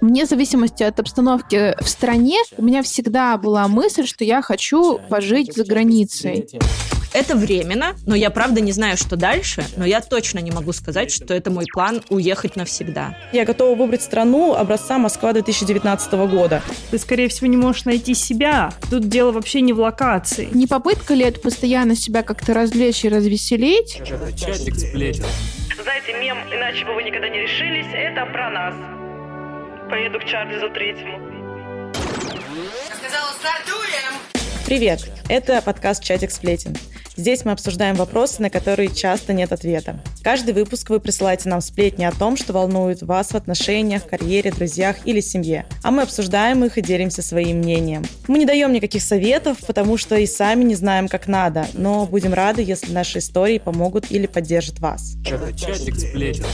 Вне зависимости от обстановки в стране, у меня всегда была мысль, что я хочу пожить за границей. Это временно, но я правда не знаю, что дальше, но я точно не могу сказать, что это мой план уехать навсегда. Я готова выбрать страну образца Москва 2019 года. Ты, скорее всего, не можешь найти себя. Тут дело вообще не в локации. Не попытка ли это постоянно себя как-то развлечь и развеселить? Чатик сплетен. Знаете, мем «Иначе бы вы никогда не решились» — это про нас. Поеду к Чарльзу Третьему. Сказала, стартуем! Привет! Это подкаст «Чатик сплетен». Здесь мы обсуждаем вопросы, на которые часто нет ответа. Каждый выпуск вы присылаете нам сплетни о том, что волнует вас в отношениях, карьере, друзьях или семье. А мы обсуждаем их и делимся своим мнением. Мы не даем никаких советов, потому что и сами не знаем, как надо, но будем рады, если наши истории помогут или поддержат вас. Это чатик сплетен.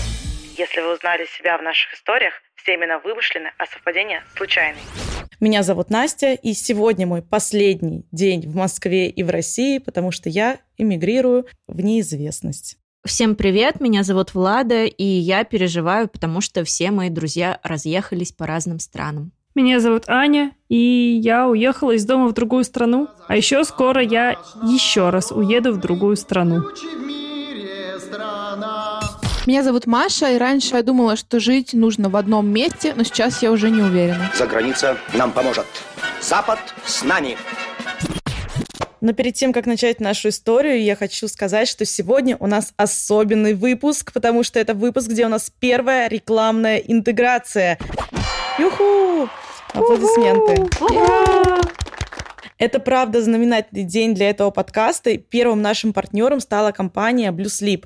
Если вы узнали себя в наших историях, все имена вымышлены, а совпадения случайны. Меня зовут Настя, и сегодня мой последний день в Москве и в России, потому что я эмигрирую в неизвестность. Всем привет, меня зовут Влада, и я переживаю, потому что все мои друзья разъехались по разным странам. Меня зовут Аня, и я уехала из дома в другую страну. А еще скоро я еще раз уеду в другую страну. Меня зовут Маша, и раньше я думала, что жить нужно в одном месте, но сейчас я уже не уверена. За граница нам поможет. Запад с нами. Но перед тем, как начать нашу историю, я хочу сказать, что сегодня у нас особенный выпуск, потому что это выпуск, где у нас первая рекламная интеграция. Юху! Аплодисменты. Это правда знаменательный день для этого подкаста. И Первым нашим партнером стала компания Blue Sleep.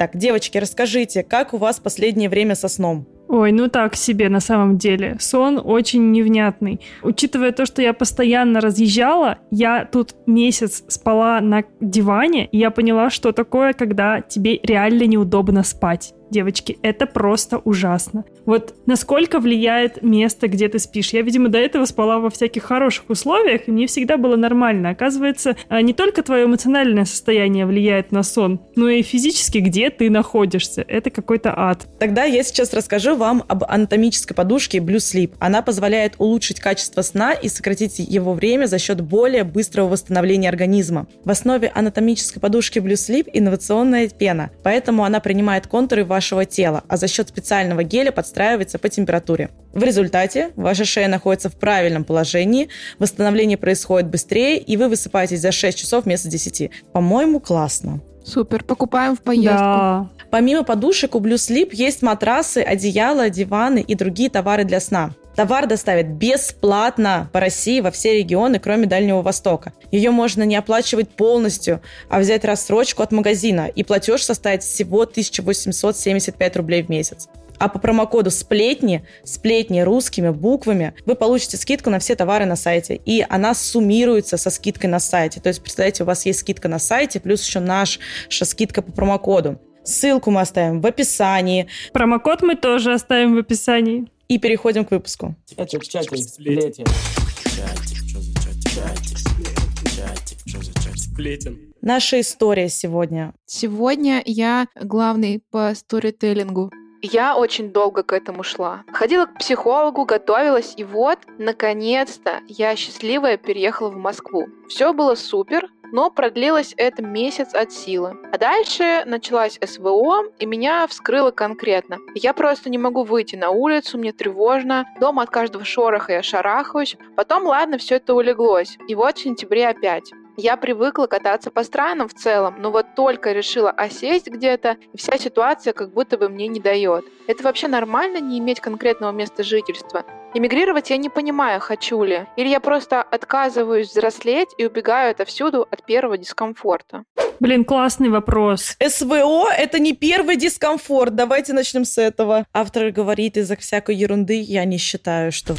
Так, девочки, расскажите, как у вас последнее время со сном? Ой, ну так себе на самом деле. Сон очень невнятный. Учитывая то, что я постоянно разъезжала, я тут месяц спала на диване, и я поняла, что такое, когда тебе реально неудобно спать. Девочки, это просто ужасно. Вот насколько влияет место, где ты спишь. Я, видимо, до этого спала во всяких хороших условиях, и мне всегда было нормально. Оказывается, а, не только твое эмоциональное состояние влияет на сон, но и физически, где ты находишься. Это какой-то ад. Тогда я сейчас расскажу вам об анатомической подушке Blue Sleep. Она позволяет улучшить качество сна и сократить его время за счет более быстрого восстановления организма. В основе анатомической подушки Blue Sleep инновационная пена, поэтому она принимает контуры вашего тела, а за счет специального геля подстраивается по температуре. В результате ваша шея находится в правильном положении, восстановление происходит быстрее, и вы высыпаетесь за 6 часов вместо 10. По-моему, классно. Супер, покупаем в поездку. Да. Помимо подушек у Blue Sleep есть матрасы, одеяла, диваны и другие товары для сна. Товар доставят бесплатно по России во все регионы, кроме Дальнего Востока. Ее можно не оплачивать полностью, а взять рассрочку от магазина, и платеж составит всего 1875 рублей в месяц. А по промокоду «Сплетни», «Сплетни» русскими буквами, вы получите скидку на все товары на сайте. И она суммируется со скидкой на сайте. То есть, представляете, у вас есть скидка на сайте, плюс еще наша скидка по промокоду. Ссылку мы оставим в описании. Промокод мы тоже оставим в описании. И переходим к выпуску. Чатик, чатик сплетен. Чатик, что за чатик? Чатик сплетен. Чатик, что за чатик? Сплетен. Наша история сегодня. Сегодня я главный по сторителлингу. Я очень долго к этому шла. Ходила к психологу, готовилась, и вот, наконец-то, я счастливая переехала в Москву. Все было супер, но продлилось это месяц от силы. А дальше началась СВО, и меня вскрыло конкретно. Я просто не могу выйти на улицу, мне тревожно, дома от каждого шороха я шарахаюсь. Потом, ладно, все это улеглось. И вот в сентябре опять. Я привыкла кататься по странам в целом, но вот только решила осесть где-то, и вся ситуация как будто бы мне не дает. Это вообще нормально не иметь конкретного места жительства? Эмигрировать я не понимаю, хочу ли. Или я просто отказываюсь взрослеть и убегаю отовсюду от первого дискомфорта. Блин, классный вопрос. СВО – это не первый дискомфорт. Давайте начнем с этого. Автор говорит из-за всякой ерунды. Я не считаю, что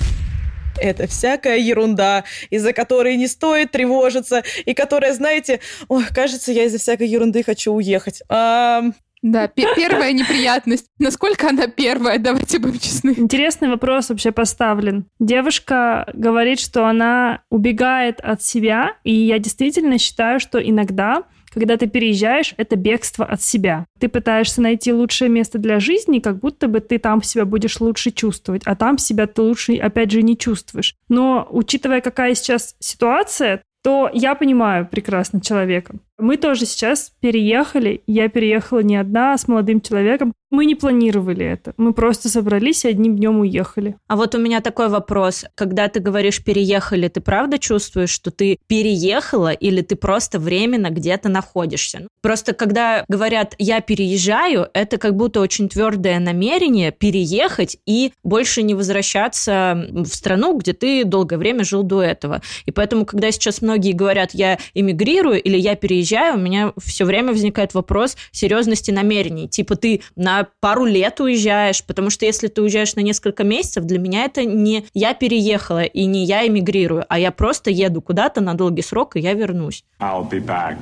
это всякая ерунда, из-за которой не стоит тревожиться, и которая, знаете, ой, кажется, я из-за всякой ерунды хочу уехать. Ам, Да, пе- первая неприятность. Насколько она первая, давайте будем честны. Интересный вопрос вообще поставлен. Девушка говорит, что она убегает от себя, и я действительно считаю, что иногда Когда ты переезжаешь, это бегство от себя. Ты пытаешься найти лучшее место для жизни, как будто бы ты там себя будешь лучше чувствовать, а там себя ты лучше, опять же, не чувствуешь. Но учитывая, какая сейчас ситуация, то я понимаю прекрасно человека. Мы тоже сейчас переехали. Я переехала не одна, а с молодым человеком. Мы не планировали это. Мы просто собрались и одним днем уехали. А вот у меня такой вопрос. Когда ты говоришь «переехали», ты правда чувствуешь, что ты переехала или ты просто временно где-то находишься? Просто когда говорят «я переезжаю», это как будто очень твердое намерение переехать и больше не возвращаться в страну, где ты долгое время жил до этого. И поэтому, когда сейчас многие говорят «я эмигрирую» или «я переезжаю», у меня все время возникает вопрос серьезности намерений. Типа ты на пару лет уезжаешь, потому что если ты уезжаешь на несколько месяцев, для меня это не я переехала и не я эмигрирую, а я просто еду куда-то на долгий срок, и я вернусь. I'll be back.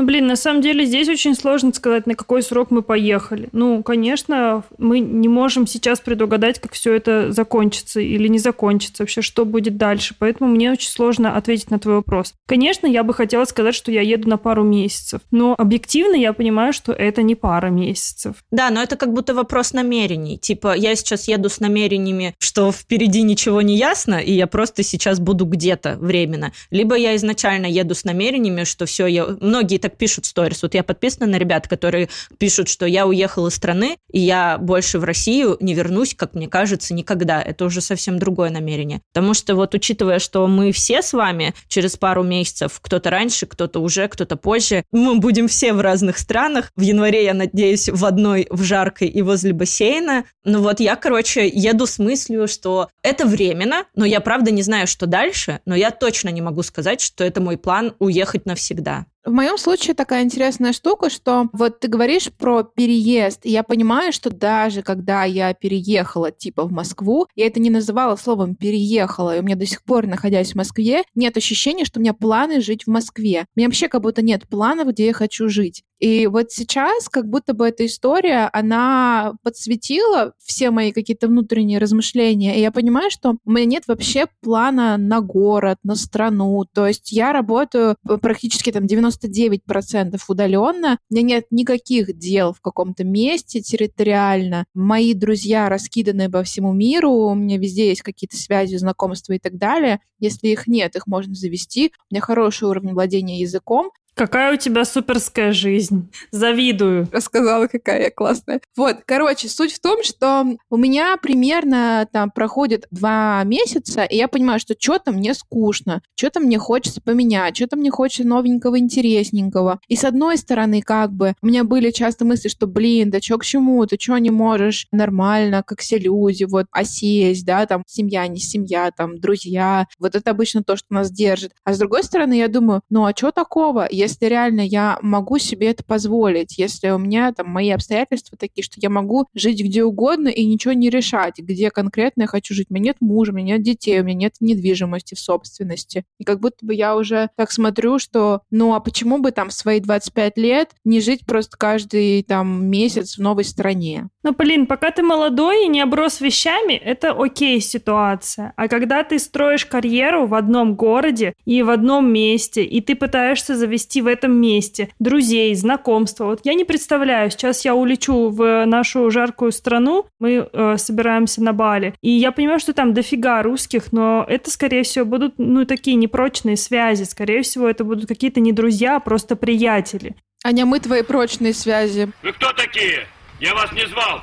Ну, блин, на самом деле здесь очень сложно сказать, на какой срок мы поехали. Ну, конечно, мы не можем сейчас предугадать, как все это закончится или не закончится, вообще, что будет дальше. Поэтому мне очень сложно ответить на твой вопрос. Конечно, я бы хотела сказать, что я еду на пару месяцев, но объективно я понимаю, что это не пара месяцев. Да, но это как будто вопрос намерений. Типа, я сейчас еду с намерениями, что впереди ничего не ясно, и я просто сейчас буду где-то временно. Либо я изначально еду с намерениями, что все, я... многие так пишут сторис. Вот я подписана на ребят, которые пишут, что я уехала из страны, и я больше в Россию не вернусь, как мне кажется, никогда. Это уже совсем другое намерение. Потому что вот учитывая, что мы все с вами через пару месяцев, кто-то раньше, кто-то уже, кто-то позже, мы будем все в разных странах. В январе, я надеюсь, в одной в жаркой и возле бассейна. Ну вот я, короче, еду с мыслью, что это временно, но я правда не знаю, что дальше, но я точно не могу сказать, что это мой план уехать навсегда. В моем случае такая интересная штука, что вот ты говоришь про переезд, и я понимаю, что даже когда я переехала типа в Москву, я это не называла словом переехала, и у меня до сих пор, находясь в Москве, нет ощущения, что у меня планы жить в Москве. У меня вообще как будто нет планов, где я хочу жить. И вот сейчас как будто бы эта история, она подсветила все мои какие-то внутренние размышления, и я понимаю, что у меня нет вообще плана на город, на страну. То есть я работаю практически там 99% удаленно, у меня нет никаких дел в каком-то месте территориально. Мои друзья раскиданы по всему миру, у меня везде есть какие-то связи, знакомства и так далее. Если их нет, их можно завести. У меня хороший уровень владения языком, Какая у тебя суперская жизнь. Завидую. Рассказала, какая я классная. Вот, короче, суть в том, что у меня примерно там проходит два месяца, и я понимаю, что что-то мне скучно, что-то мне хочется поменять, что-то мне хочется новенького, интересненького. И с одной стороны, как бы, у меня были часто мысли, что, блин, да что к чему, ты что не можешь нормально, как все люди, вот, осесть, да, там, семья, не семья, там, друзья. Вот это обычно то, что нас держит. А с другой стороны, я думаю, ну а что такого? если реально я могу себе это позволить, если у меня там мои обстоятельства такие, что я могу жить где угодно и ничего не решать, где конкретно я хочу жить. У меня нет мужа, у меня нет детей, у меня нет недвижимости в собственности. И как будто бы я уже так смотрю, что ну а почему бы там в свои 25 лет не жить просто каждый там месяц в новой стране? Ну, блин, пока ты молодой и не оброс вещами, это окей ситуация. А когда ты строишь карьеру в одном городе и в одном месте, и ты пытаешься завести завести в этом месте друзей, знакомства. Вот я не представляю, сейчас я улечу в нашу жаркую страну, мы э, собираемся на Бали, и я понимаю, что там дофига русских, но это, скорее всего, будут, ну, такие непрочные связи, скорее всего, это будут какие-то не друзья, а просто приятели. Аня, мы твои прочные связи. Вы кто такие? Я вас не звал.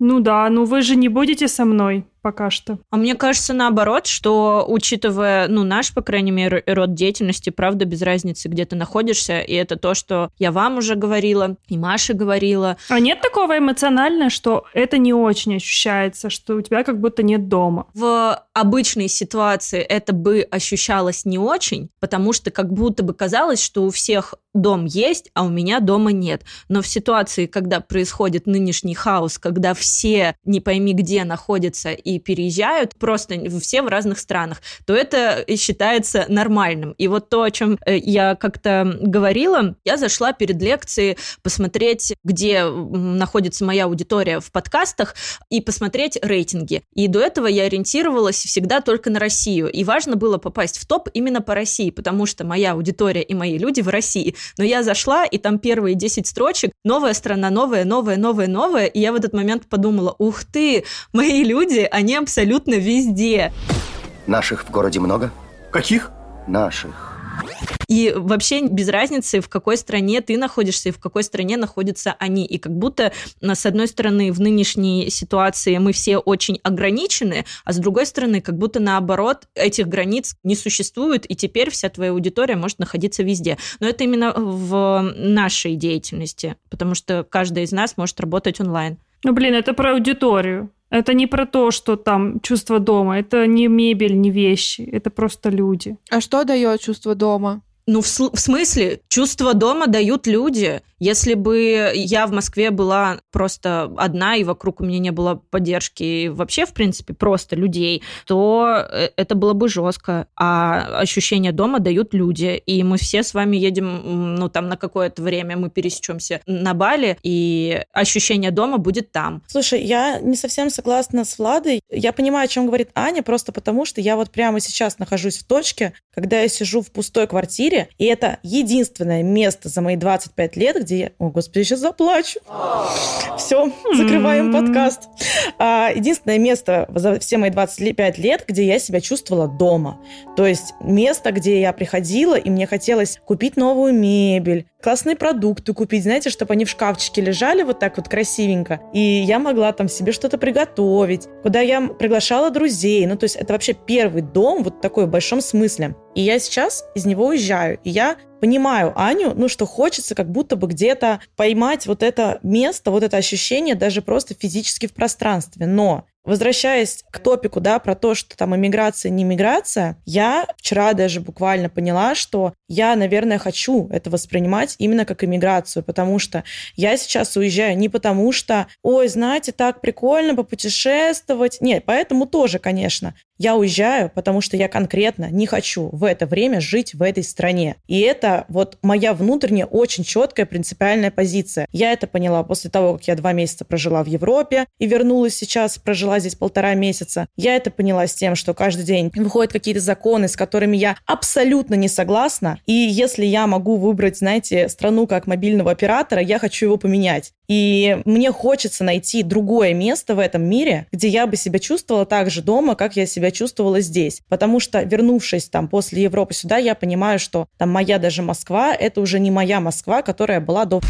Ну да, ну вы же не будете со мной пока что. А мне кажется, наоборот, что, учитывая, ну, наш, по крайней мере, род деятельности, правда, без разницы, где ты находишься, и это то, что я вам уже говорила, и Маша говорила. А нет такого эмоционального, что это не очень ощущается, что у тебя как будто нет дома? В обычной ситуации это бы ощущалось не очень, потому что как будто бы казалось, что у всех дом есть, а у меня дома нет. Но в ситуации, когда происходит нынешний хаос, когда все не пойми где находятся и Переезжают, просто все в разных странах, то это считается нормальным. И вот то, о чем э, я как-то говорила, я зашла перед лекцией посмотреть, где находится моя аудитория в подкастах, и посмотреть рейтинги. И до этого я ориентировалась всегда только на Россию. И важно было попасть в топ именно по России, потому что моя аудитория и мои люди в России. Но я зашла, и там первые 10 строчек, новая страна, новая, новая, новая, новая, и я в этот момент подумала, ух ты, мои люди, они абсолютно везде. Наших в городе много? Каких? Наших. И вообще без разницы, в какой стране ты находишься и в какой стране находятся они. И как будто, с одной стороны, в нынешней ситуации мы все очень ограничены, а с другой стороны, как будто наоборот, этих границ не существует, и теперь вся твоя аудитория может находиться везде. Но это именно в нашей деятельности, потому что каждый из нас может работать онлайн. Ну, блин, это про аудиторию. Это не про то, что там чувство дома. Это не мебель, не вещи. Это просто люди. А что дает чувство дома? Ну, в, в смысле, чувство дома дают люди. Если бы я в Москве была просто одна, и вокруг у меня не было поддержки, вообще, в принципе, просто людей, то э, это было бы жестко. А ощущение дома дают люди. И мы все с вами едем, ну, там, на какое-то время мы пересечемся на Бали, и ощущение дома будет там. Слушай, я не совсем согласна с Владой. Я понимаю, о чем говорит Аня, просто потому что я вот прямо сейчас нахожусь в точке, когда я сижу в пустой квартире, и это единственное место за мои 25 лет, где я... О, господи, я сейчас заплачу. Все, закрываем подкаст. А, единственное место за все мои 25 лет, где я себя чувствовала дома. То есть место, где я приходила, и мне хотелось купить новую мебель, классные продукты купить, знаете, чтобы они в шкафчике лежали вот так вот красивенько. И я могла там себе что-то приготовить, куда я приглашала друзей. Ну, то есть это вообще первый дом вот такой в большом смысле. И я сейчас из него уезжаю. И я понимаю Аню, ну, что хочется как будто бы где-то поймать вот это место, вот это ощущение даже просто физически в пространстве. Но Возвращаясь к топику, да, про то, что там иммиграция, не иммиграция, я вчера даже буквально поняла, что я, наверное, хочу это воспринимать именно как иммиграцию, потому что я сейчас уезжаю не потому что, ой, знаете, так прикольно попутешествовать. Нет, поэтому тоже, конечно. Я уезжаю, потому что я конкретно не хочу в это время жить в этой стране. И это вот моя внутренняя очень четкая принципиальная позиция. Я это поняла после того, как я два месяца прожила в Европе и вернулась сейчас, здесь полтора месяца. Я это поняла с тем, что каждый день выходят какие-то законы, с которыми я абсолютно не согласна. И если я могу выбрать, знаете, страну как мобильного оператора, я хочу его поменять. И мне хочется найти другое место в этом мире, где я бы себя чувствовала так же дома, как я себя чувствовала здесь. Потому что, вернувшись там после Европы сюда, я понимаю, что там моя даже Москва, это уже не моя Москва, которая была до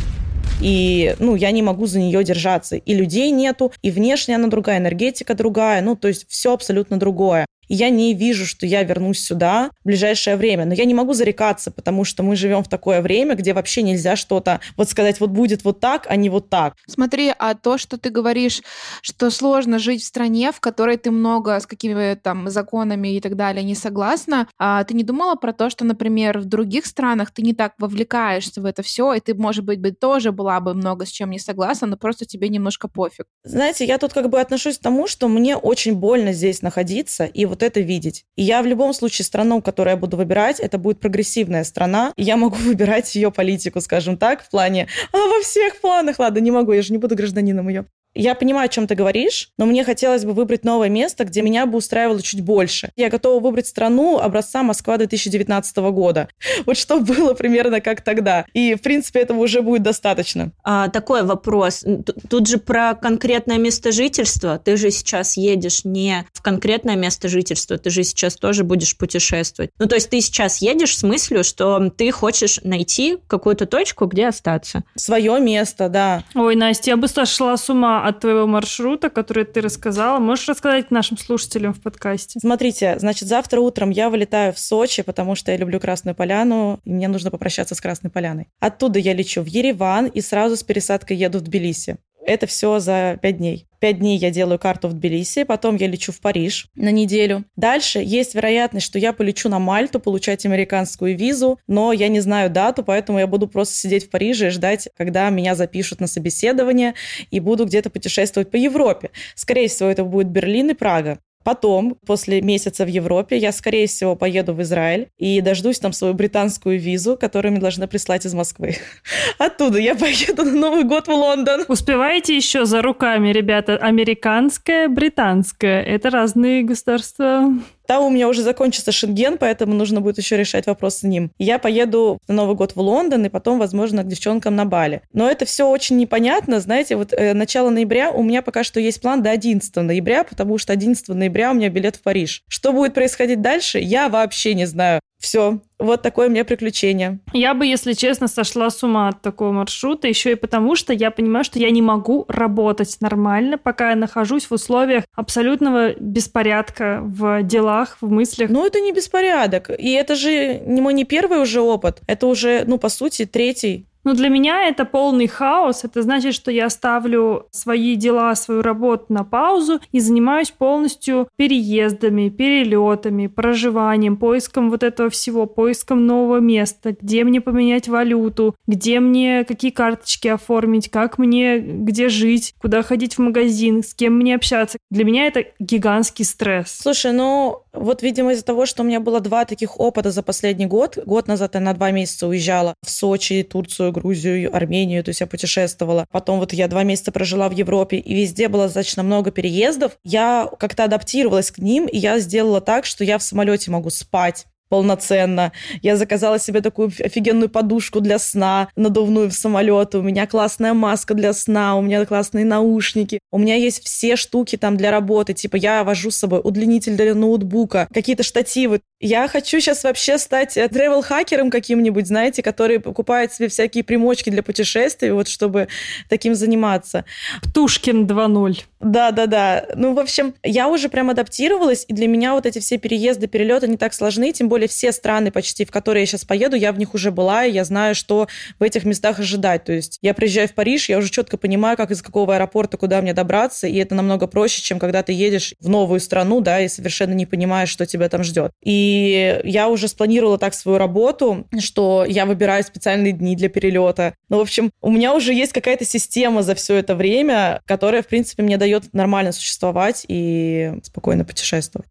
и, ну, я не могу за нее держаться. И людей нету, и внешне она другая, энергетика другая, ну, то есть все абсолютно другое и я не вижу, что я вернусь сюда в ближайшее время. Но я не могу зарекаться, потому что мы живем в такое время, где вообще нельзя что-то вот сказать, вот будет вот так, а не вот так. Смотри, а то, что ты говоришь, что сложно жить в стране, в которой ты много с какими там законами и так далее не согласна, а ты не думала про то, что, например, в других странах ты не так вовлекаешься в это все, и ты, может быть, бы тоже была бы много с чем не согласна, но просто тебе немножко пофиг. Знаете, я тут как бы отношусь к тому, что мне очень больно здесь находиться, и вот вот это видеть. И я в любом случае страну, которую я буду выбирать, это будет прогрессивная страна. И я могу выбирать ее политику, скажем так, в плане, а во всех планах, ладно, не могу, я же не буду гражданином ее. Я понимаю, о чем ты говоришь, но мне хотелось бы выбрать новое место, где меня бы устраивало чуть больше. Я готова выбрать страну образца Москва 2019 года. Вот что было примерно как тогда. И, в принципе, этого уже будет достаточно. А, такой вопрос. Тут же про конкретное место жительства. Ты же сейчас едешь не в конкретное место жительства, ты же сейчас тоже будешь путешествовать. Ну, то есть ты сейчас едешь с мыслью, что ты хочешь найти какую-то точку, где остаться. Свое место, да. Ой, Настя, я бы сошла с ума от твоего маршрута, который ты рассказала. Можешь рассказать нашим слушателям в подкасте? Смотрите, значит, завтра утром я вылетаю в Сочи, потому что я люблю Красную Поляну, и мне нужно попрощаться с Красной Поляной. Оттуда я лечу в Ереван и сразу с пересадкой еду в Тбилиси. Это все за пять дней. Пять дней я делаю карту в Тбилиси, потом я лечу в Париж на неделю. Дальше есть вероятность, что я полечу на Мальту, получать американскую визу, но я не знаю дату, поэтому я буду просто сидеть в Париже и ждать, когда меня запишут на собеседование, и буду где-то путешествовать по Европе. Скорее всего, это будет Берлин и Прага. Потом, после месяца в Европе, я, скорее всего, поеду в Израиль и дождусь там свою британскую визу, которую мне должны прислать из Москвы. Оттуда я поеду на Новый год в Лондон. Успеваете еще за руками, ребята? Американская, британская. Это разные государства. Там у меня уже закончится шенген, поэтому нужно будет еще решать вопрос с ним. Я поеду на Новый год в Лондон и потом, возможно, к девчонкам на Бали. Но это все очень непонятно. Знаете, вот э, начало ноября у меня пока что есть план до 11 ноября, потому что 11 ноября у меня билет в Париж. Что будет происходить дальше, я вообще не знаю. Все, вот такое у меня приключение. Я бы, если честно, сошла с ума от такого маршрута, еще и потому, что я понимаю, что я не могу работать нормально, пока я нахожусь в условиях абсолютного беспорядка в делах, в мыслях. Ну, это не беспорядок. И это же не мой не первый уже опыт. Это уже, ну, по сути, третий но для меня это полный хаос. Это значит, что я ставлю свои дела, свою работу на паузу и занимаюсь полностью переездами, перелетами, проживанием, поиском вот этого всего, поиском нового места, где мне поменять валюту, где мне какие карточки оформить, как мне где жить, куда ходить в магазин, с кем мне общаться. Для меня это гигантский стресс. Слушай, ну вот, видимо, из-за того, что у меня было два таких опыта за последний год, год назад я на два месяца уезжала в Сочи, Турцию, Грузию, Армению, то есть я путешествовала. Потом вот я два месяца прожила в Европе, и везде было достаточно много переездов. Я как-то адаптировалась к ним, и я сделала так, что я в самолете могу спать, полноценно. Я заказала себе такую офигенную подушку для сна, надувную в самолет. У меня классная маска для сна, у меня классные наушники. У меня есть все штуки там для работы. Типа я вожу с собой удлинитель для ноутбука, какие-то штативы. Я хочу сейчас вообще стать тревел-хакером каким-нибудь, знаете, который покупает себе всякие примочки для путешествий, вот чтобы таким заниматься. Птушкин 2.0. Да-да-да. Ну, в общем, я уже прям адаптировалась, и для меня вот эти все переезды, перелеты не так сложны, тем более все страны почти, в которые я сейчас поеду, я в них уже была, и я знаю, что в этих местах ожидать. То есть я приезжаю в Париж, я уже четко понимаю, как из какого аэропорта куда мне добраться, и это намного проще, чем когда ты едешь в новую страну, да, и совершенно не понимаешь, что тебя там ждет. И и я уже спланировала так свою работу, что я выбираю специальные дни для перелета. Ну, в общем, у меня уже есть какая-то система за все это время, которая, в принципе, мне дает нормально существовать и спокойно путешествовать.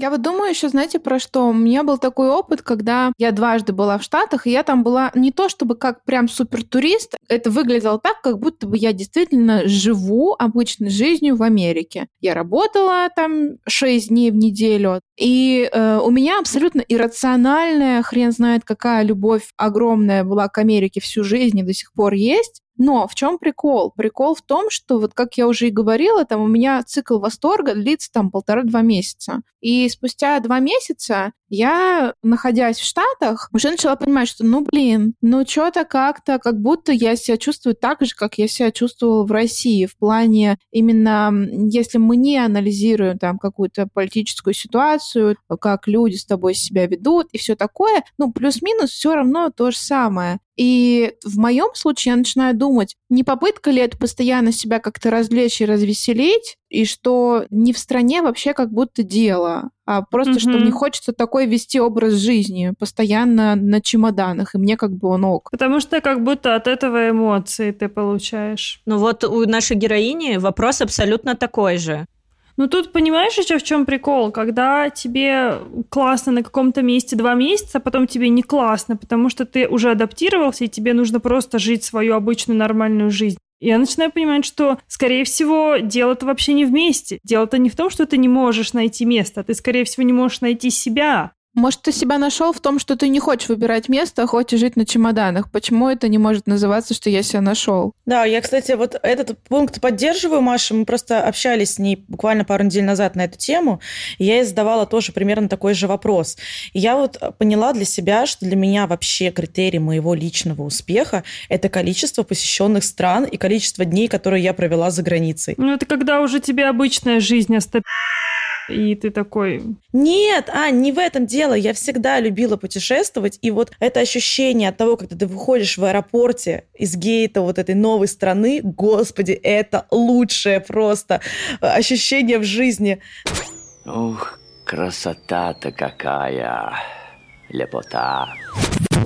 Я вот думаю еще, знаете, про что? У меня был такой опыт, когда я дважды была в Штатах, и я там была не то чтобы как прям супер турист, это выглядело так, как будто бы я действительно живу обычной жизнью в Америке. Я работала там 6 дней в неделю, и э, у меня абсолютно иррациональная, хрен знает какая любовь огромная была к Америке всю жизнь и до сих пор есть. Но в чем прикол? Прикол в том, что вот как я уже и говорила, там у меня цикл восторга длится там полтора-два месяца. И спустя два месяца я, находясь в Штатах, уже начала понимать, что, ну, блин, ну, что-то как-то, как будто я себя чувствую так же, как я себя чувствовала в России, в плане именно, если мы не анализируем там какую-то политическую ситуацию, как люди с тобой себя ведут и все такое, ну, плюс-минус все равно то же самое. И в моем случае я начинаю думать, не попытка ли это постоянно себя как-то развлечь и развеселить, и что не в стране вообще как будто дело, а просто mm-hmm. что мне хочется такой вести образ жизни, постоянно на чемоданах, и мне как бы он ок. Потому что как будто от этого эмоции ты получаешь. Ну вот у нашей героини вопрос абсолютно такой же. Ну тут понимаешь еще в чем прикол, когда тебе классно на каком-то месте два месяца, а потом тебе не классно, потому что ты уже адаптировался, и тебе нужно просто жить свою обычную нормальную жизнь. Я начинаю понимать, что, скорее всего, дело-то вообще не вместе. Дело-то не в том, что ты не можешь найти место, а ты, скорее всего, не можешь найти себя. Может, ты себя нашел в том, что ты не хочешь выбирать место, а хочешь жить на чемоданах. Почему это не может называться, что я себя нашел? Да, я, кстати, вот этот пункт поддерживаю, Маша. Мы просто общались с ней буквально пару недель назад на эту тему. И я ей задавала тоже примерно такой же вопрос. И я вот поняла для себя, что для меня вообще критерий моего личного успеха – это количество посещенных стран и количество дней, которые я провела за границей. Ну, это когда уже тебе обычная жизнь остается и ты такой... Нет, а, не в этом дело. Я всегда любила путешествовать, и вот это ощущение от того, когда ты выходишь в аэропорте из гейта вот этой новой страны, господи, это лучшее просто ощущение в жизни. Ух, красота-то какая, лепота.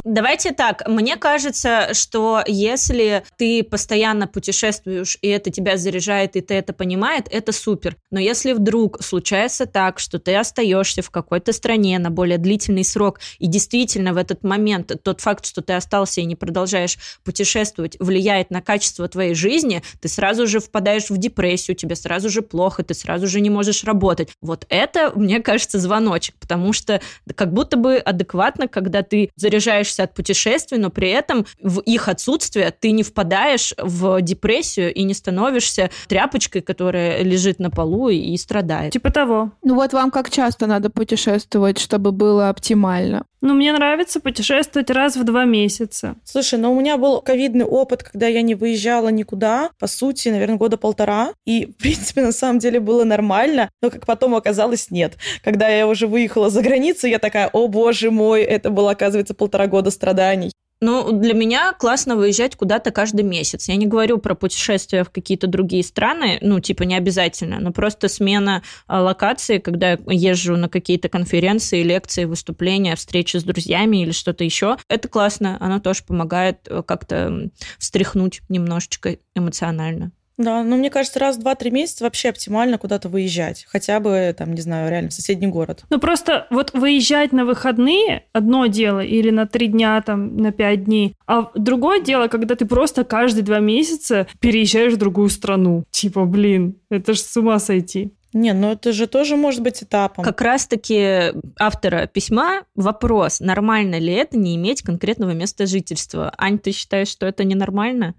Давайте так, мне кажется, что если ты постоянно путешествуешь, и это тебя заряжает, и ты это понимаешь, это супер. Но если вдруг случается так, что ты остаешься в какой-то стране на более длительный срок, и действительно в этот момент тот факт, что ты остался и не продолжаешь путешествовать, влияет на качество твоей жизни, ты сразу же впадаешь в депрессию, тебе сразу же плохо, ты сразу же не можешь работать. Вот это, мне кажется, звоночек, потому что как будто бы адекватно, когда ты заряжаешь заряжаешься от путешествий, но при этом в их отсутствие ты не впадаешь в депрессию и не становишься тряпочкой, которая лежит на полу и, и страдает. Типа того. Ну вот вам как часто надо путешествовать, чтобы было оптимально? Ну, мне нравится путешествовать раз в два месяца. Слушай, ну у меня был ковидный опыт, когда я не выезжала никуда, по сути, наверное, года полтора. И, в принципе, на самом деле было нормально, но как потом оказалось, нет. Когда я уже выехала за границу, я такая, о боже мой, это было, оказывается, полтора года страданий. Ну, для меня классно выезжать куда-то каждый месяц. Я не говорю про путешествия в какие-то другие страны, ну, типа, не обязательно, но просто смена а, локации, когда я езжу на какие-то конференции, лекции, выступления, встречи с друзьями или что-то еще. Это классно, оно тоже помогает э, как-то встряхнуть немножечко эмоционально. Да, ну мне кажется, раз в два-три месяца вообще оптимально куда-то выезжать. Хотя бы, там, не знаю, реально в соседний город. Ну просто вот выезжать на выходные одно дело, или на три дня, там, на пять дней. А другое дело, когда ты просто каждые два месяца переезжаешь в другую страну. Типа, блин, это ж с ума сойти. Не, ну это же тоже может быть этапом. Как раз-таки автора письма вопрос, нормально ли это не иметь конкретного места жительства. Ань, ты считаешь, что это ненормально?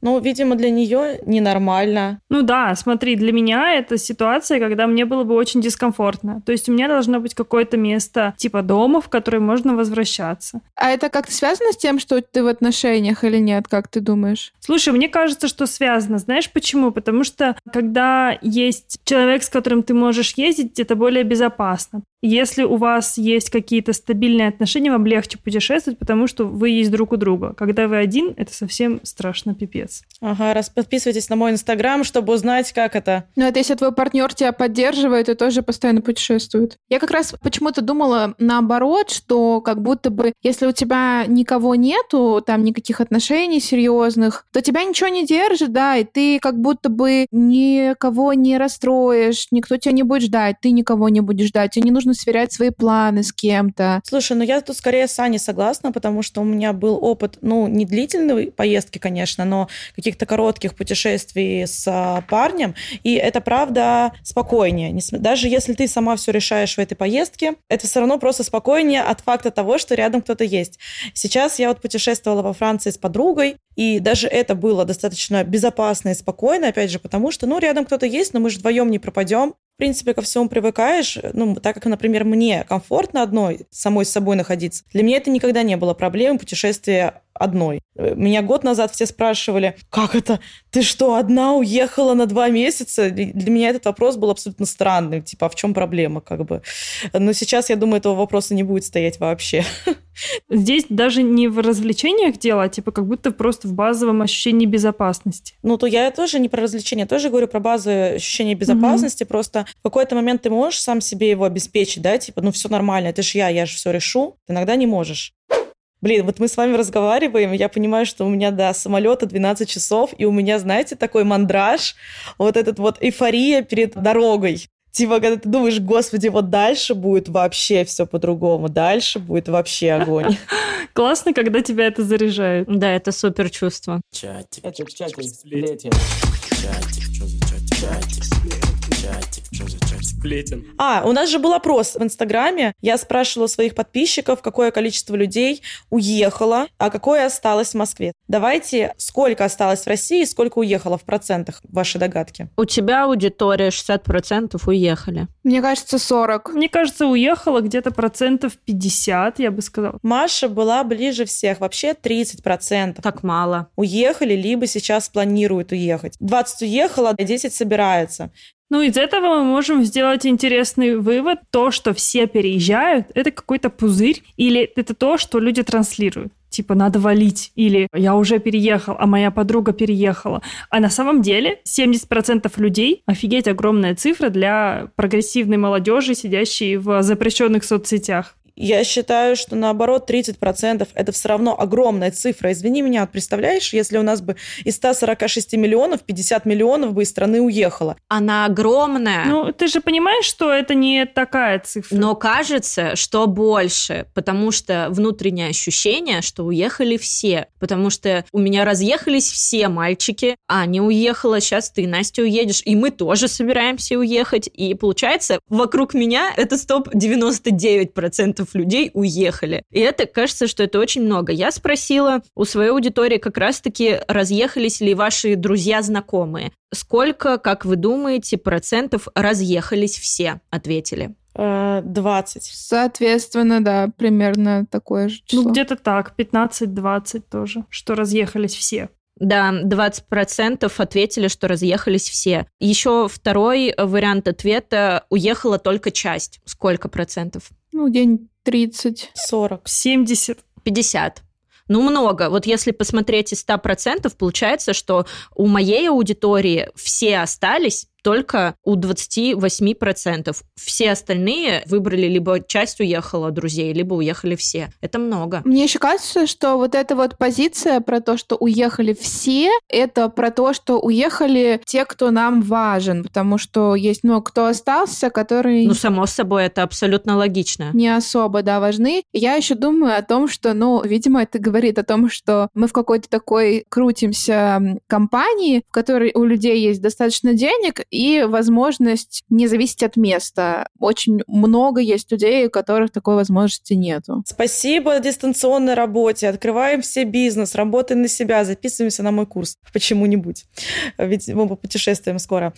Ну, видимо, для нее ненормально. Ну да, смотри, для меня это ситуация, когда мне было бы очень дискомфортно. То есть у меня должно быть какое-то место типа дома, в которое можно возвращаться. А это как-то связано с тем, что ты в отношениях или нет, как ты думаешь? Слушай, мне кажется, что связано. Знаешь почему? Потому что когда есть человек, с которым ты можешь ездить, это более безопасно. Если у вас есть какие-то стабильные отношения, вам легче путешествовать, потому что вы есть друг у друга. Когда вы один, это совсем страшно пипец. Ага, раз подписывайтесь на мой инстаграм, чтобы узнать, как это. Ну, это если твой партнер тебя поддерживает и тоже постоянно путешествует. Я как раз почему-то думала наоборот, что как будто бы, если у тебя никого нету, там никаких отношений серьезных, то тебя ничего не держит, да, и ты как будто бы никого не расстроишь, никто тебя не будет ждать, ты никого не будешь ждать, тебе не нужно сверять свои планы с кем-то. Слушай, ну я тут скорее с Аней согласна, потому что у меня был опыт, ну, не длительной поездки, конечно, но каких-то коротких путешествий с а, парнем, и это правда спокойнее. Даже если ты сама все решаешь в этой поездке, это все равно просто спокойнее от факта того, что рядом кто-то есть. Сейчас я вот путешествовала во Франции с подругой, и даже это было достаточно безопасно и спокойно, опять же, потому что, ну, рядом кто-то есть, но мы же вдвоем не пропадем. В принципе, ко всему привыкаешь. Ну, так как, например, мне комфортно одной, самой с собой находиться, для меня это никогда не было проблемой путешествия одной. Меня год назад все спрашивали, как это? Ты что, одна уехала на два месяца? Для меня этот вопрос был абсолютно странным. Типа, а в чем проблема, как бы? Но сейчас, я думаю, этого вопроса не будет стоять вообще. Здесь даже не в развлечениях дело, а типа как будто просто в базовом ощущении безопасности. Ну, то я тоже не про развлечения, я тоже говорю про базовое ощущение безопасности. Угу. Просто в какой-то момент ты можешь сам себе его обеспечить, да, типа, ну, все нормально, это же я, я же все решу. Ты иногда не можешь. Блин, вот мы с вами разговариваем, я понимаю, что у меня до самолета 12 часов, и у меня, знаете, такой мандраж, вот этот вот эйфория перед дорогой. Типа, когда ты думаешь, господи, вот дальше будет вообще все по-другому, дальше будет вообще огонь. Классно, когда тебя это заряжает. Да, это супер чувство. Чатик, чатик, чатик. Чатик, что за чатик? Чатик, Сплетен. А, у нас же был опрос в Инстаграме. Я спрашивала своих подписчиков, какое количество людей уехало, а какое осталось в Москве. Давайте, сколько осталось в России, сколько уехало в процентах, ваши догадки? У тебя аудитория 60% уехали. Мне кажется, 40. Мне кажется, уехало где-то процентов 50, я бы сказала. Маша была ближе всех, вообще 30%. Так мало. Уехали, либо сейчас планируют уехать. 20 уехало, а 10 собирается. Ну, из этого мы можем сделать интересный вывод. То, что все переезжают, это какой-то пузырь, или это то, что люди транслируют типа надо валить, или я уже переехал, а моя подруга переехала. А на самом деле 70% людей, офигеть, огромная цифра для прогрессивной молодежи, сидящей в запрещенных соцсетях. Я считаю, что наоборот 30% это все равно огромная цифра. Извини меня, представляешь, если у нас бы из 146 миллионов 50 миллионов бы из страны уехало. Она огромная. Ну, ты же понимаешь, что это не такая цифра. Но кажется, что больше, потому что внутреннее ощущение, что уехали все. Потому что у меня разъехались все мальчики, Аня уехала, сейчас ты, Настя, уедешь, и мы тоже собираемся уехать. И получается, вокруг меня это стоп 99% людей уехали. И это, кажется, что это очень много. Я спросила у своей аудитории как раз-таки, разъехались ли ваши друзья-знакомые. Сколько, как вы думаете, процентов разъехались все, ответили? 20. Э, Соответственно, да, примерно такое же число. Ну, где-то так, 15-20 тоже, что разъехались все. Да, 20% ответили, что разъехались все. Еще второй вариант ответа – уехала только часть. Сколько процентов? Ну, день 30. 40. 70. 50. Ну, много. Вот если посмотреть из 100%, получается, что у моей аудитории все остались, только у 28%. Все остальные выбрали либо часть уехала друзей, либо уехали все. Это много. Мне еще кажется, что вот эта вот позиция про то, что уехали все, это про то, что уехали те, кто нам важен, потому что есть много кто остался, который... Ну, само собой, это абсолютно логично. Не особо, да, важны. Я еще думаю о том, что, ну, видимо, это говорит о том, что мы в какой-то такой крутимся компании, в которой у людей есть достаточно денег, и возможность не зависеть от места. Очень много есть людей, у которых такой возможности нету. Спасибо дистанционной работе. Открываем все бизнес, работаем на себя, записываемся на мой курс почему-нибудь. Ведь мы путешествуем скоро.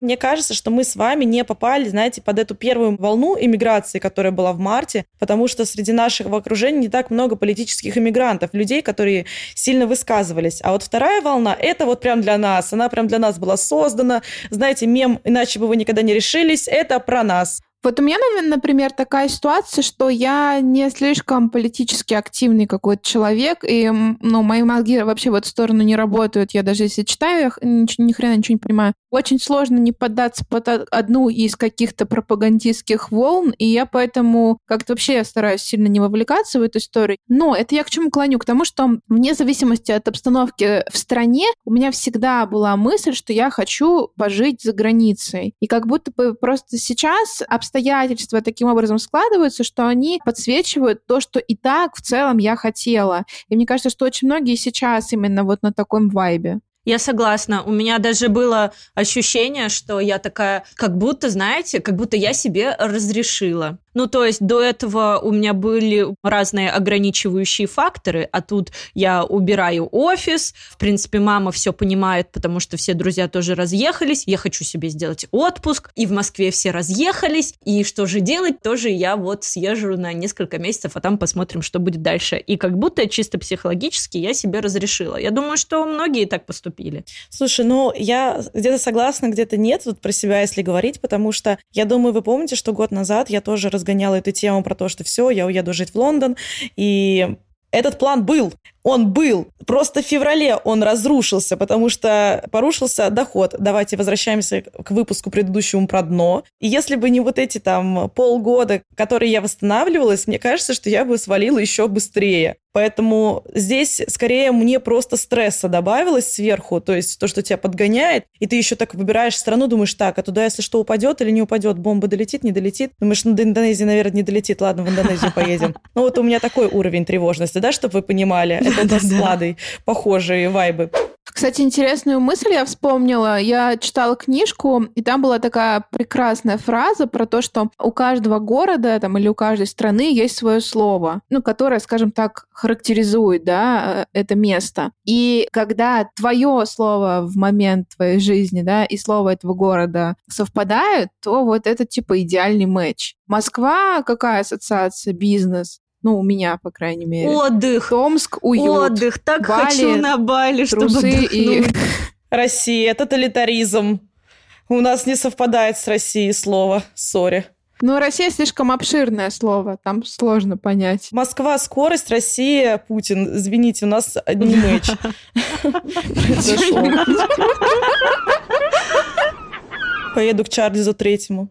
Мне кажется, что мы с вами не попали, знаете, под эту первую волну иммиграции, которая была в марте, потому что среди нашего окружения не так много политических иммигрантов, людей, которые сильно высказывались. А вот вторая волна, это вот прям для нас, она прям для нас была создана. Знаете, мем «Иначе бы вы никогда не решились» — это про нас. Вот у меня, например, такая ситуация, что я не слишком политически активный какой-то человек, и, ну, мои мозги вообще в эту сторону не работают. Я даже если читаю, я ни, ни хрена ничего не понимаю. Очень сложно не поддаться под одну из каких-то пропагандистских волн, и я поэтому как-то вообще стараюсь сильно не вовлекаться в эту историю. Но это я к чему клоню? К тому, что вне зависимости от обстановки в стране, у меня всегда была мысль, что я хочу пожить за границей. И как будто бы просто сейчас обстоятельства таким образом складываются, что они подсвечивают то, что и так в целом я хотела. И мне кажется, что очень многие сейчас именно вот на таком вайбе. Я согласна. У меня даже было ощущение, что я такая, как будто, знаете, как будто я себе разрешила. Ну, то есть до этого у меня были разные ограничивающие факторы, а тут я убираю офис. В принципе, мама все понимает, потому что все друзья тоже разъехались. Я хочу себе сделать отпуск, и в Москве все разъехались. И что же делать? Тоже я вот съезжу на несколько месяцев, а там посмотрим, что будет дальше. И как будто чисто психологически я себе разрешила. Я думаю, что многие так поступили. Слушай, ну, я где-то согласна, где-то нет, вот про себя, если говорить, потому что я думаю, вы помните, что год назад я тоже разгоняла эту тему про то, что все, я уеду жить в Лондон, и этот план был, он был. Просто в феврале он разрушился, потому что порушился доход. Давайте возвращаемся к выпуску предыдущему про дно. И если бы не вот эти там полгода, которые я восстанавливалась, мне кажется, что я бы свалила еще быстрее. Поэтому здесь скорее мне просто стресса добавилось сверху, то есть то, что тебя подгоняет, и ты еще так выбираешь страну, думаешь, так, а туда, если что, упадет или не упадет, бомба долетит, не долетит. Думаешь, ну до Индонезии, наверное, не долетит, ладно, в Индонезию поедем. Ну вот у меня такой уровень тревожности, да, чтобы вы понимали. Это у нас с Владой похожие вайбы. Кстати, интересную мысль я вспомнила. Я читала книжку, и там была такая прекрасная фраза про то, что у каждого города там, или у каждой страны есть свое слово, ну, которое, скажем так, характеризует да, это место. И когда твое слово в момент твоей жизни да, и слово этого города совпадают, то вот это типа идеальный матч. Москва какая ассоциация? Бизнес. Ну, у меня, по крайней мере. Отдых. Томск, уют. Отдых. Так Бали, хочу на Бали, чтобы и... Россия, тоталитаризм. У нас не совпадает с Россией слово. Сори. Ну, Россия слишком обширное слово, там сложно понять. Москва, скорость, Россия, Путин. Извините, у нас одни мэч. Поеду к Чарльзу Третьему.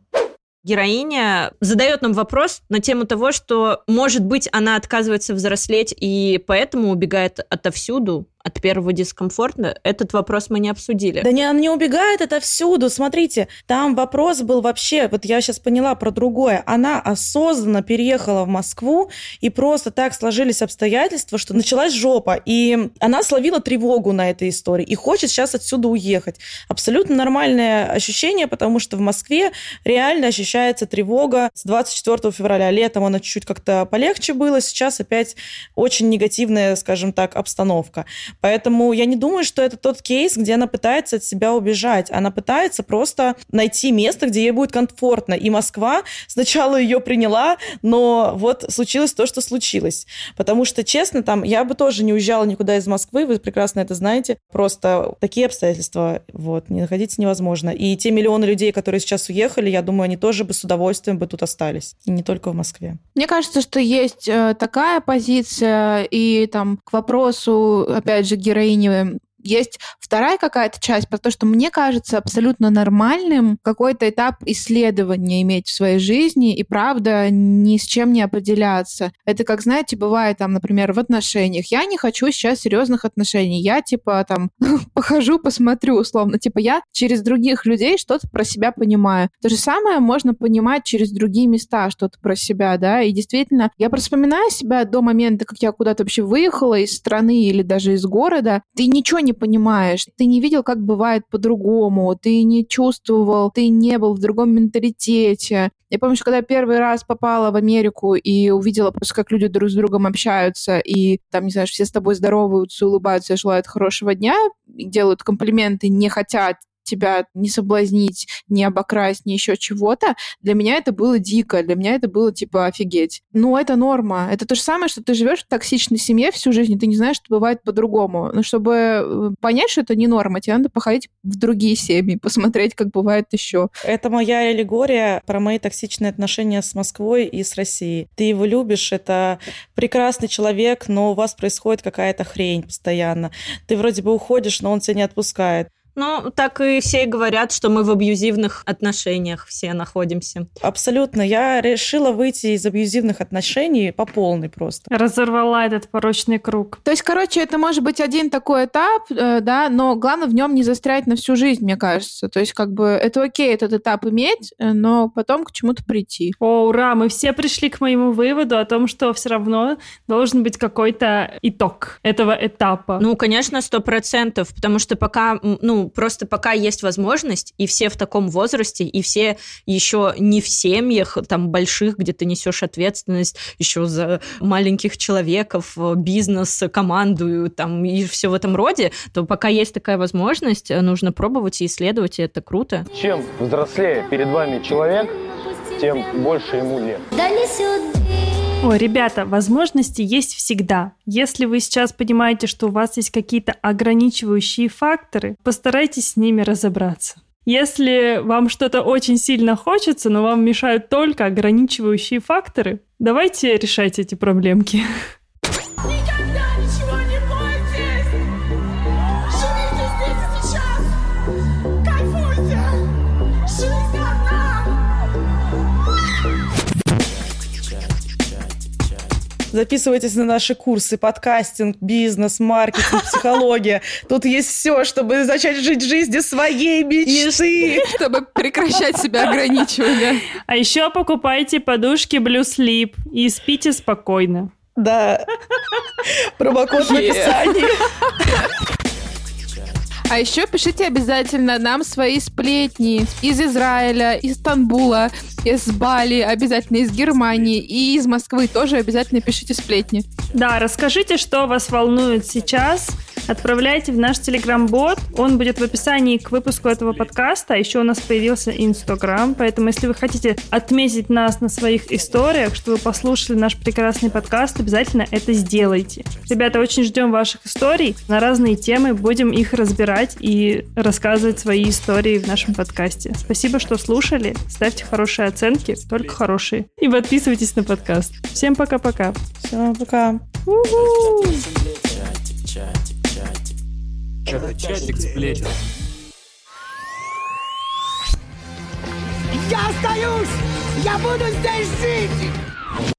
Героиня задает нам вопрос на тему того, что, может быть, она отказывается взрослеть и поэтому убегает отовсюду, от первого дискомфорта, этот вопрос мы не обсудили. Да не, она не убегает это всюду. Смотрите, там вопрос был вообще, вот я сейчас поняла про другое. Она осознанно переехала в Москву, и просто так сложились обстоятельства, что началась жопа. И она словила тревогу на этой истории и хочет сейчас отсюда уехать. Абсолютно нормальное ощущение, потому что в Москве реально ощущается тревога с 24 февраля. Летом она чуть-чуть как-то полегче было, сейчас опять очень негативная, скажем так, обстановка. Поэтому я не думаю, что это тот кейс, где она пытается от себя убежать. Она пытается просто найти место, где ей будет комфортно. И Москва сначала ее приняла, но вот случилось то, что случилось. Потому что, честно, там я бы тоже не уезжала никуда из Москвы, вы прекрасно это знаете. Просто такие обстоятельства вот, не находиться невозможно. И те миллионы людей, которые сейчас уехали, я думаю, они тоже бы с удовольствием бы тут остались. И не только в Москве. Мне кажется, что есть э, такая позиция, и там к вопросу, опять же, героини есть вторая какая-то часть про то, что мне кажется абсолютно нормальным какой-то этап исследования иметь в своей жизни и, правда, ни с чем не определяться. Это как, знаете, бывает там, например, в отношениях. Я не хочу сейчас серьезных отношений. Я, типа, там, похожу, посмотрю, условно. Типа, я через других людей что-то про себя понимаю. То же самое можно понимать через другие места что-то про себя, да, и действительно, я просто вспоминаю себя до момента, как я куда-то вообще выехала из страны или даже из города, ты ничего не не понимаешь, ты не видел, как бывает по-другому, ты не чувствовал, ты не был в другом менталитете. Я помню, что когда первый раз попала в Америку и увидела просто, как люди друг с другом общаются, и там, не знаю, все с тобой здороваются, улыбаются, желают хорошего дня, делают комплименты, не хотят тебя не соблазнить, не обокрасть, не еще чего-то, для меня это было дико, для меня это было типа офигеть. Ну, это норма. Это то же самое, что ты живешь в токсичной семье всю жизнь, и ты не знаешь, что бывает по-другому. Но чтобы э, понять, что это не норма, тебе надо походить в другие семьи, посмотреть, как бывает еще. Это моя аллегория про мои токсичные отношения с Москвой и с Россией. Ты его любишь, это прекрасный человек, но у вас происходит какая-то хрень постоянно. Ты вроде бы уходишь, но он тебя не отпускает. Ну, так и все говорят, что мы в абьюзивных отношениях все находимся. Абсолютно. Я решила выйти из абьюзивных отношений по полной просто. Разорвала этот порочный круг. То есть, короче, это может быть один такой этап, э, да, но главное в нем не застрять на всю жизнь, мне кажется. То есть, как бы, это окей этот этап иметь, э, но потом к чему-то прийти. О, ура, мы все пришли к моему выводу о том, что все равно должен быть какой-то итог этого этапа. Ну, конечно, сто процентов, потому что пока, ну, просто пока есть возможность, и все в таком возрасте, и все еще не в семьях там больших, где ты несешь ответственность еще за маленьких человеков, бизнес, команду там и все в этом роде, то пока есть такая возможность, нужно пробовать и исследовать, и это круто. Чем взрослее перед вами человек, тем больше ему лет. Да не сюда. Ой, ребята, возможности есть всегда. Если вы сейчас понимаете, что у вас есть какие-то ограничивающие факторы, постарайтесь с ними разобраться. Если вам что-то очень сильно хочется, но вам мешают только ограничивающие факторы, давайте решать эти проблемки. Записывайтесь на наши курсы подкастинг, бизнес, маркетинг, психология. Тут есть все, чтобы начать жить жизнью своей мечты. Чтобы прекращать себя ограничивать. А еще покупайте подушки Blue Sleep и спите спокойно. Да. Промокод в описании. А еще пишите обязательно нам свои сплетни из Израиля, из Стамбула, из Бали, обязательно из Германии и из Москвы тоже обязательно пишите сплетни. Да, расскажите, что вас волнует сейчас, отправляйте в наш телеграм-бот. Он будет в описании к выпуску этого подкаста. Еще у нас появился Инстаграм, поэтому если вы хотите отметить нас на своих историях, что вы послушали наш прекрасный подкаст, обязательно это сделайте. Ребята, очень ждем ваших историй на разные темы. Будем их разбирать и рассказывать свои истории в нашем подкасте. Спасибо, что слушали. Ставьте хорошие оценки, только хорошие. И подписывайтесь на подкаст. Всем пока-пока. Все, пока. Чатик, чатик. Это чатик сплетен. Я остаюсь! Я буду здесь жить!